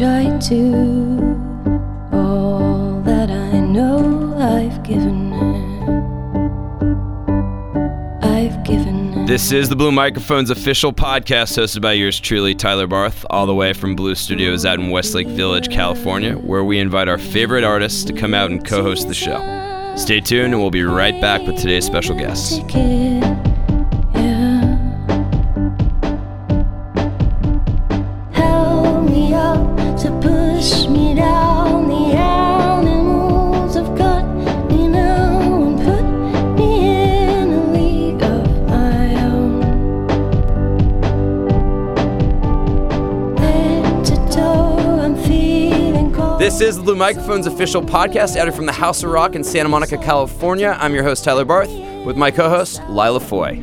into all that I know I've given it. I've given it. This is the Blue Microphones official podcast hosted by yours truly, Tyler Barth, all the way from Blue Studios out in Westlake Village, California, where we invite our favorite artists to come out and co host the show. Stay tuned, and we'll be right back with today's special guest. This is the Blue Microphones official podcast, added from the House of Rock in Santa Monica, California. I'm your host, Tyler Barth, with my co host, Lila Foy.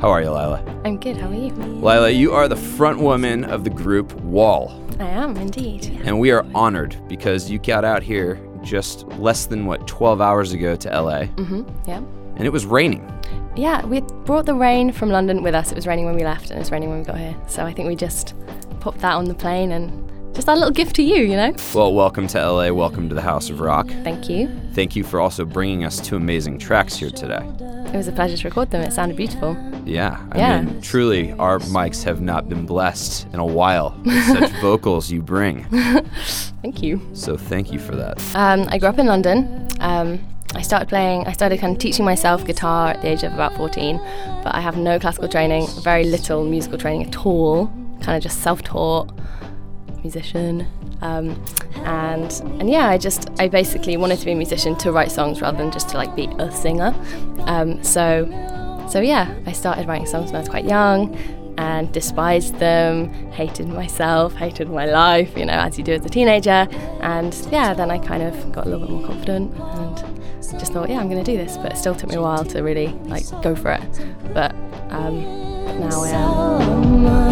How are you, Lila? I'm good. How are you? Lila, you are the front woman of the group Wall. I am indeed. And we are honored because you got out here just less than, what, 12 hours ago to LA, Mm-hmm. Yeah. and it was raining. Yeah. We brought the rain from London with us. It was raining when we left, and it's raining when we got here. So I think we just popped that on the plane and just our little gift to you. You know. Well, welcome to LA. Welcome to the House of Rock. Thank you. Thank you for also bringing us two amazing tracks here today. It was a pleasure to record them. It sounded beautiful. Yeah, I Yeah. mean, truly, our mics have not been blessed in a while with such vocals you bring. Thank you. So thank you for that. Um, I grew up in London. Um, I started playing, I started kind of teaching myself guitar at the age of about 14, but I have no classical training, very little musical training at all, kind of just self taught musician. Um, and and yeah, I just I basically wanted to be a musician to write songs rather than just to like be a singer. Um, so so yeah, I started writing songs when I was quite young and despised them, hated myself, hated my life, you know, as you do as a teenager. And yeah, then I kind of got a little bit more confident and just thought, yeah, I'm going to do this. But it still took me a while to really like go for it. But um, now I am.